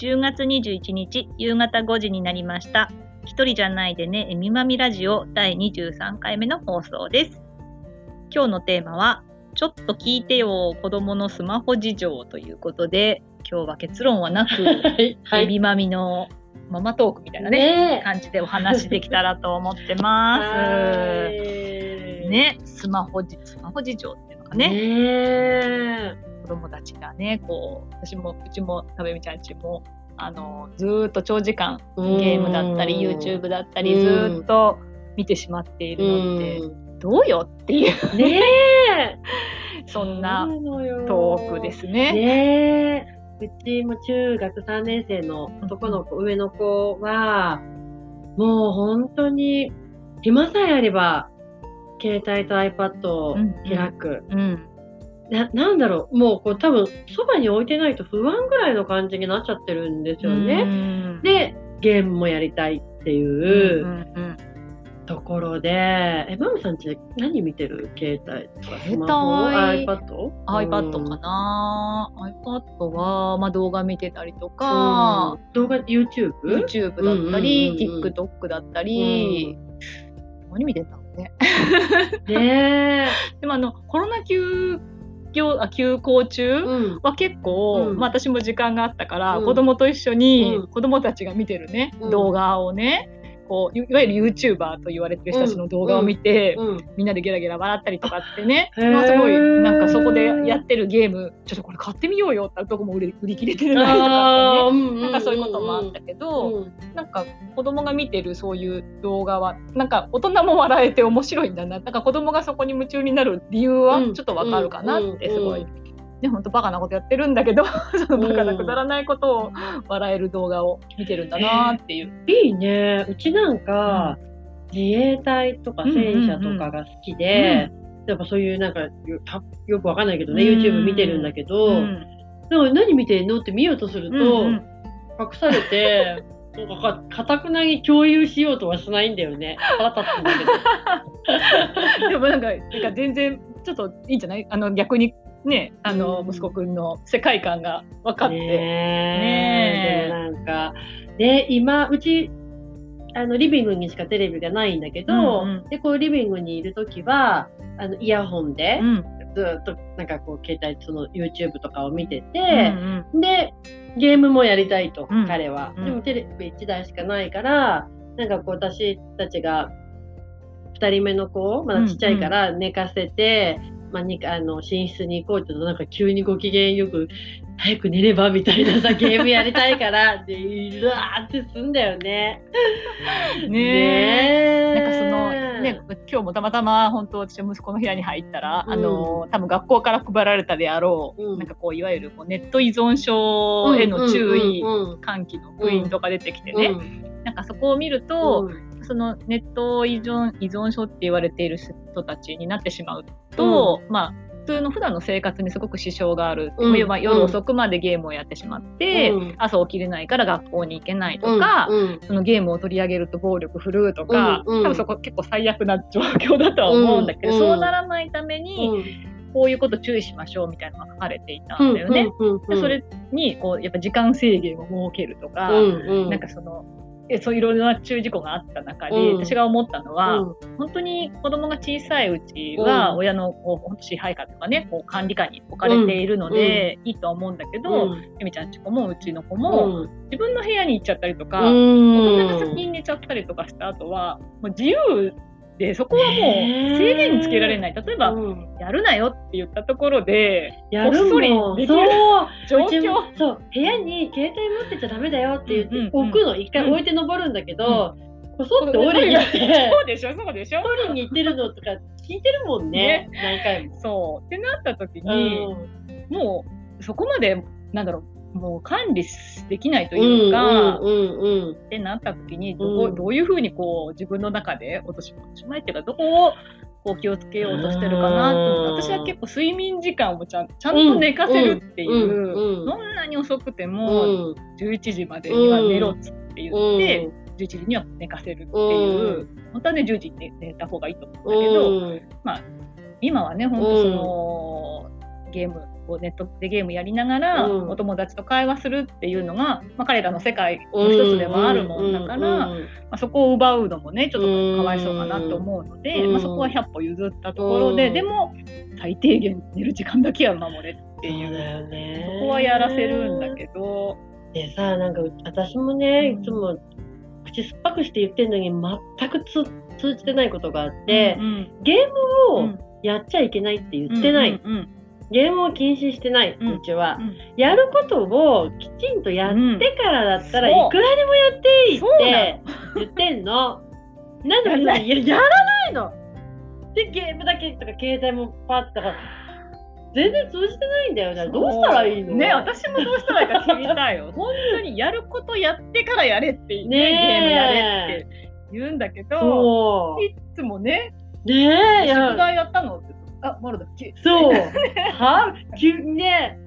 10月21日夕方5時になりました。一人じゃないでね、えみまみラジオ第23回目の放送です。今日のテーマは、ちょっと聞いてよ、子供のスマホ事情ということで、今日は結論はなく、はい。えみまみのママトークみたいなね、ね感じでお話できたらと思ってます。ね、スマホじ、スマホ事情っていうのかね、ね子供たちがね、こう、私も、うちも、たべみちゃんちも、あの、ずーっと長時間、ゲームだったり、YouTube だったり、うんずーっと見てしまっているのって、うんどうよっていう、ねえ。そんなトークですね。うちも中学3年生の男の子、上の子は、もう本当に、暇さえあれば、携帯と iPad を開く。うん。ななんだろう、もうこう多分、そばに置いてないと不安ぐらいの感じになっちゃってるんですよね。ね、で、ゲームもやりたいってうんいううんうんところで、え、マムさんち何見てる？携帯とかスマホ？iPad? iPad かな、iPad は、まあ、動画見てたりとか、うん。動画 YouTube? YouTube だったり、うんうんうんうん。TikTok だったり、何見てたのね。ね でもあのコロナ休業あ休校中？は結構、うん。まあ、私も時間があったから、うん。子供と一緒に、うん。子供たちが見てるね、うん。動画をねこういいわゆる YouTuber と言われてる人たちの動画を見て、うん。みんなでゲラゲラ笑ったりとかってね、まあ、すごいなんかそこでやってるゲームちょっとこれ買ってみようよってとこも売り売り切れてるなとかってね。なんかそういうこともあったけど、うんなんか子供が見てるそういう動画はなんか大人も笑えて面白いんだな。なんか子供がそこに夢中になる理由はうん。ちょっとわかるかなってすごい、うんね本当バカなことやってるんだけど そのバカなくだらないことを笑える動画を見てるんだなっていう。いいね。うちなんか、自衛隊とか戦車とかが好きで、やっぱそういうなんかよくわかんないけどね、うん YouTube 見てるんだけど、うんなんか何見てんのって見ようとすると、うんうん隠されて、なんかかたくなに共有しようとはしないんだよね。腹立つんだけど。でもなんかなんか全然ちょっといいんじゃない？あの逆にねあのうん。息子くんの世界観が分かって。ねねえ。え。でもなんか、で、今、うち、あの、リビングにしかテレビがないんだけど、うんうん。で、こう、リビングにいるときは、あの、イヤホンでう、ん。ずっと、なんかこう、携帯、その、YouTube とかを見てうんて、で、ゲームもやりたいと、うん。彼は。うん。でも、テレビ1台しかないから、なんかこう、私たちが、2人目の子、まだちっちゃいから寝かせて、まあ、にあの寝室に行こうって言うとなんか急にご機嫌よく早く寝ればみたいなさ ゲームやりたいからってうわーってすんだよね。うんねなんかそのね、今日もたまたま本当私息子の部屋に入ったら、あの多分学校から配られたであろう、うん。なんかこういわゆるこうネット依存症への注意、うんうん喚起の福音とか出てきてね、うん。なんかそこを見ると、そのネット依存依存症って言われている人たちになってしまうと、まあ普通の普段の生活にすごく支障がある、うん。まあ夜遅くまでゲームをやってしまって、うん。朝起きれないから学校に行けないとか、うん。うん。そのゲームを取り上げると暴力振るうとか、うん。うん。多分そこ結構最悪な状況だとは思うんだけど、うん。そうならないために、こういうこと注意しましょうみたいなのが書かれていたんだよね。それにこうやっぱ時間制限を設けるとか、うん。うん。なんかそのえそういろいろな注意事項があった中で、うん。私が思ったのは、うん。本当に子供が小さいうちは、うん。親のこう支配下とかねこう管理下に置かれているので、いいとは思うんだけど、うん。ゆみちゃんち子もうちの子も、うん。自分の部屋に行っちゃったりとか、うん。大人が先に寝ちゃったりとかした後はもう自由でそこはもう制限につけられない。例えば、うん。やるなよって言ったところでやるこっそりできる状況。そう。部屋に携帯持ってちゃダメだよって言って、うんうんうん。置くの一回置いて登るんだけど、こそって降りに行って そうでしょそうでしょ。取りに行ってるのとか聞いてるもんね何回も。そう。ってなった時うに、ん。もうそこまでなんだろうもう管理できないというか、うんうんうんってなった時にどう,、うんどういうふうにこう自分の中で落とし前っていうかどこをこう気をつけようとしてるかなってうん。私は結構睡眠時間をちゃんちゃんと寝かせるっていう、うんうんどんなに遅くてうもん11時までには寝ろっつって言って、11時には寝かせるっていう、本当はね10時に寝た方がいいと思うんだけど、うん。今はね本当その、ゲームをネットでゲームやりながら、うん。お友達と会話するっていうのが、まあ、彼らの世界の一つでもあるもんだから、まあ、そこを奪うのもねちょっとかわいそうかなと思うので、うん。まあ、そこは100歩譲ったところで、うん。でも最低限寝る時間だけは守れっていう。そうだよね。そこはやらせるんだけど、でさなんか私もねうん。いつも口酸っぱくして言ってんのに全くつ通じてないことがあって、うんゲームをうん。やっちゃいけないって言ってない、うんうんゲームを禁止してない、ううんちは、うん。やることをきちんとやってからだったら、う。んいくらでもやっていいって言ってんの。なんでやややらないの。で、ゲームだけとか携帯もパッとか、全然通じてないんだよね。どうしたらいいの？ね私もどうしたらいいか聞きたいよ。本当にやることやってからやれって、ねねえ。ゲームやれって言うんだけど。いつもねね宿や、題やったの。ってあまだ。だっけそう。は？急にね。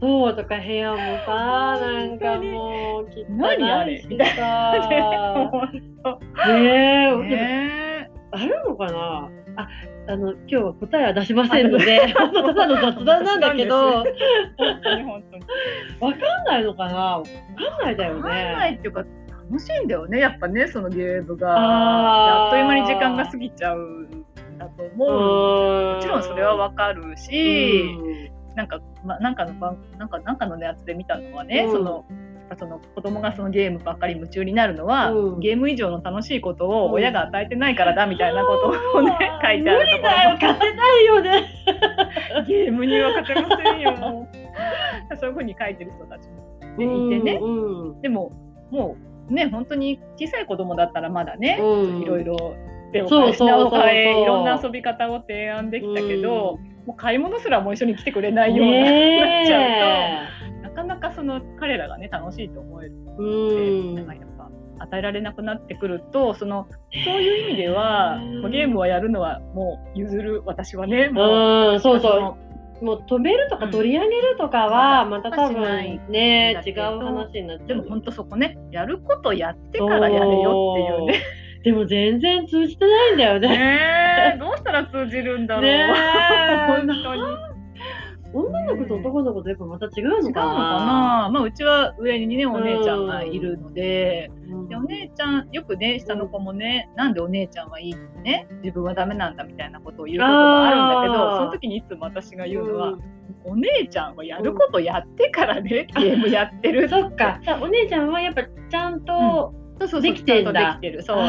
そうとか部屋もさ、なんかもう、汚いし何あれ？みさ。本 ねえ、当ねあるのかな？あ、あの、今日は答えは出しませんので、ただの雑談なんだけど、わ本当に本当に。かんないのかな？わかんないだよわかんないね。っていうか楽しいんだよね。やっぱねそのゲームが。あっという間に時間が過ぎちゃうんだと思う。もちろんそれはわかるし、なんか、まあ、なんかの番なんかなんかのやつで見たのはね、うん。そのその子供がそのゲームばっかり夢中になるのは、うん。ゲーム以上の楽しいことうん。を親が与えてないからだみたいなことをね、書いてあるとこ無理だよ、勝てないよね。ろ ゲームには勝てませんよそういうふうに書いてる人たちもいてね、うん。でももうね本当に小さい子供だったらまだね、うん。いろいろ品を変そうえいろんな遊び方を提案できたけど、もう買い物すらもう一緒に来てくれないようになっちゃうねと、なかなかその彼らがね楽しいと思えるえ。うって、んなんかやっぱ与えられなくなってくるとそのそういう意味では、ゲームをやるのはもう譲る私はねもううん、そうそう。のもう止めるとか取り上げるとかは、また多分ね違う話になっちゃう。でも本当そこねやることやってからやれよっていうね。でも全然通じてないんだよね。ねえどうしたら通じるんだろう。ねえ。本当に。女の子と男の子とやっぱまた違うのか違うのかな、まあ、うちは上にねお姉ちゃんがいるので,、なでお姉ちゃんよくね下の子もね、なんでお姉ちゃんはいいのにね。自分はダメなんだみたいなことを言うことがあるんだけどその時にいつも私が言うのは、うん。お姉ちゃんはやることやってからね、ゲームやってるそっか。さお姉ちゃんはやっぱちゃんと、そうそうできてんだ。できてる。そう。あー。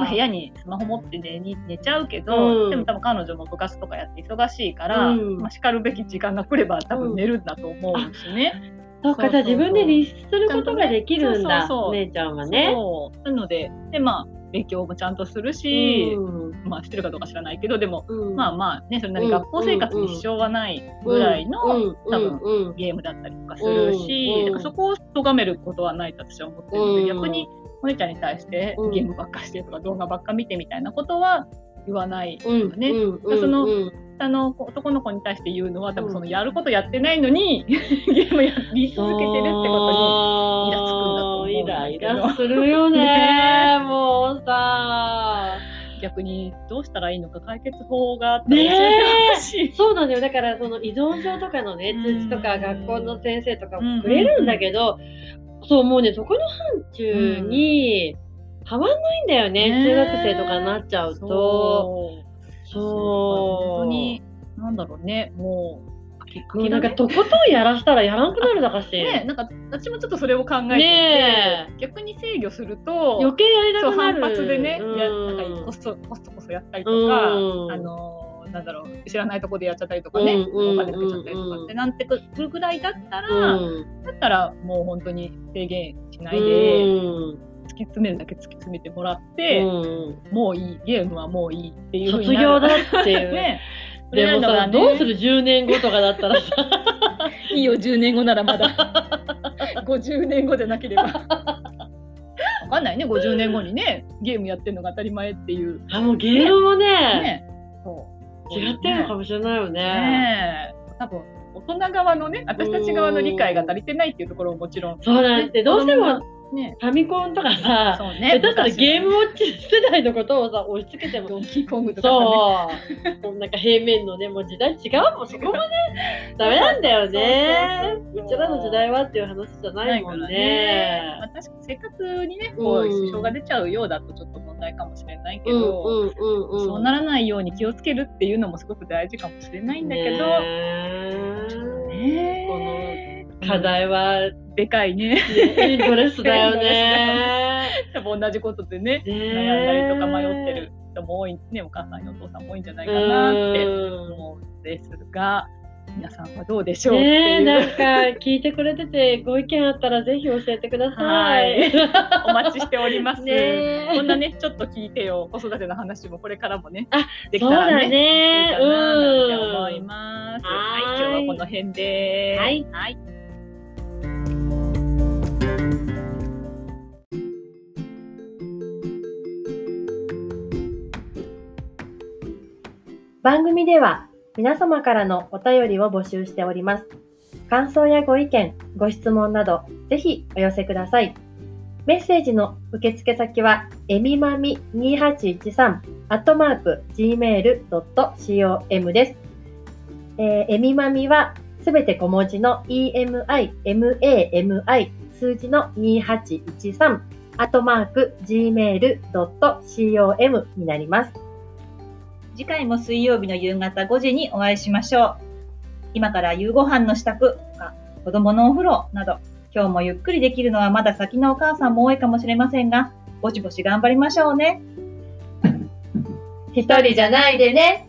まあ、部屋にスマホ持って寝に寝ちゃうけど、うん。でも多分彼女も部活とかやって忙しいから、うん。まあ、叱るべき時間が来れば多分寝るんだと思うしね。そっか、じゃあ自分で律することができるんだ、そうそうそう。お姉ちゃんはね。そう。なのでで、まあ、勉強もちゃんとするし、うん。まあ、してるかどうか知らないけどでも、うん。まあまあねそれなり学校生活に支障はないぐらいの、うん。多分ゲームだったりとかするし、うん。だからそこを咎めることはないと私は思ってるので、うん。逆にお姉ちゃんに対してうん。ゲームばっかしてとか動画ばっか見てみたいなことは言わないうん。よね。そのうん。あの男の子に対して言うのは多分そのやることやってないのに ゲームやり続けてるってことにイラつくんだと思うんだけど。イライラするよね逆にどうしたらいいのか解決法があったら教えてほしい。そうなんだよだからその依存症とかのねうん通知とか学校の先生とかもくれるんだけどそう、もうね、そこの範疇に、はまんないんだよね。ね中学生とかになっちゃうと。そう。そう。本当に、なんだろうね、もう、結もうなんかとことんやらしたらやらんくなるだかし。ね、なんか私もちょっとそれを考えてて、ね逆に制御すると、余計やりたそう反くなる。発でね、うん。いやなんかコストコストコストやったりとか、うん。あのなんだろう知らないとこでやっちゃったりとかね、うんお金かけちゃったりとかってなんてくるぐらいだったら、うん。だったらもう本当に制限しないで、うん。突き詰めるだけ突き詰めてもらって、うん。もういいゲームはもういいっていう卒業だっていう。ねでもさ、ねどうする？10年後とかだったらさ、いいよ10年後ならまだ。50年後じゃなければ。わかんないね50年後にねゲームやってるのが当たり前っていう。あ、もうゲームもね、ね。そう。違ってるのかもしれないよね。ねえ。多分大人側のね私たち側の理解が足りてないっていうところももちろん。そうなんで、どうしてもね。ファミコンとかさ、そうね。下手したらゲームウォッチ世代のことをさ、押し付けても。ドンキーコングとかね。そう。なんか平面のね、もう時代違うもん、そこもね、ダメなんだよね。そうちらの時代はっていう話じゃないもんね。まあ、確かに生活にねこううん支障が出ちゃうようだとちょっと問題かもしれないけうんど、うんうんうん。そうならないように気をつけるっていうのもすごく大事かもしれないんだけど、ねねこの課題は、でかいねエンドレスだよね。多分同じことでねね悩んだりとか迷ってる人も多いねお母さんやお父さんも多いんじゃないかなって思うんですが皆さんはどうでしょうねえ、なんか聞いてくれててご意見あったらぜひ教えてください。お待ちしております。こんなね、ちょっと聞いてよ、子育ての話もこれからもね、あできそうだたらね、いいね。かななんて思うん。います。ははいい、今日はこの辺で。はい。はい。番組では皆様からのお便りを募集しております。感想やご意見、ご質問など、ぜひお寄せください。メッセージの受付先は、えみまみ2813、アットマーク、gmail.com です。えーえみまみは、すべて小文字の emi, mami, 数字の2813、アットマーク、gmail.com になります。次回も水曜日の夕方5時にお会いしましょう。今から夕ご飯の支度とか、子供のお風呂など、今日もゆっくりできるのはまだ先のお母さんも多いかもしれませんが、ぼちぼち頑張りましょうね。一人じゃないでね。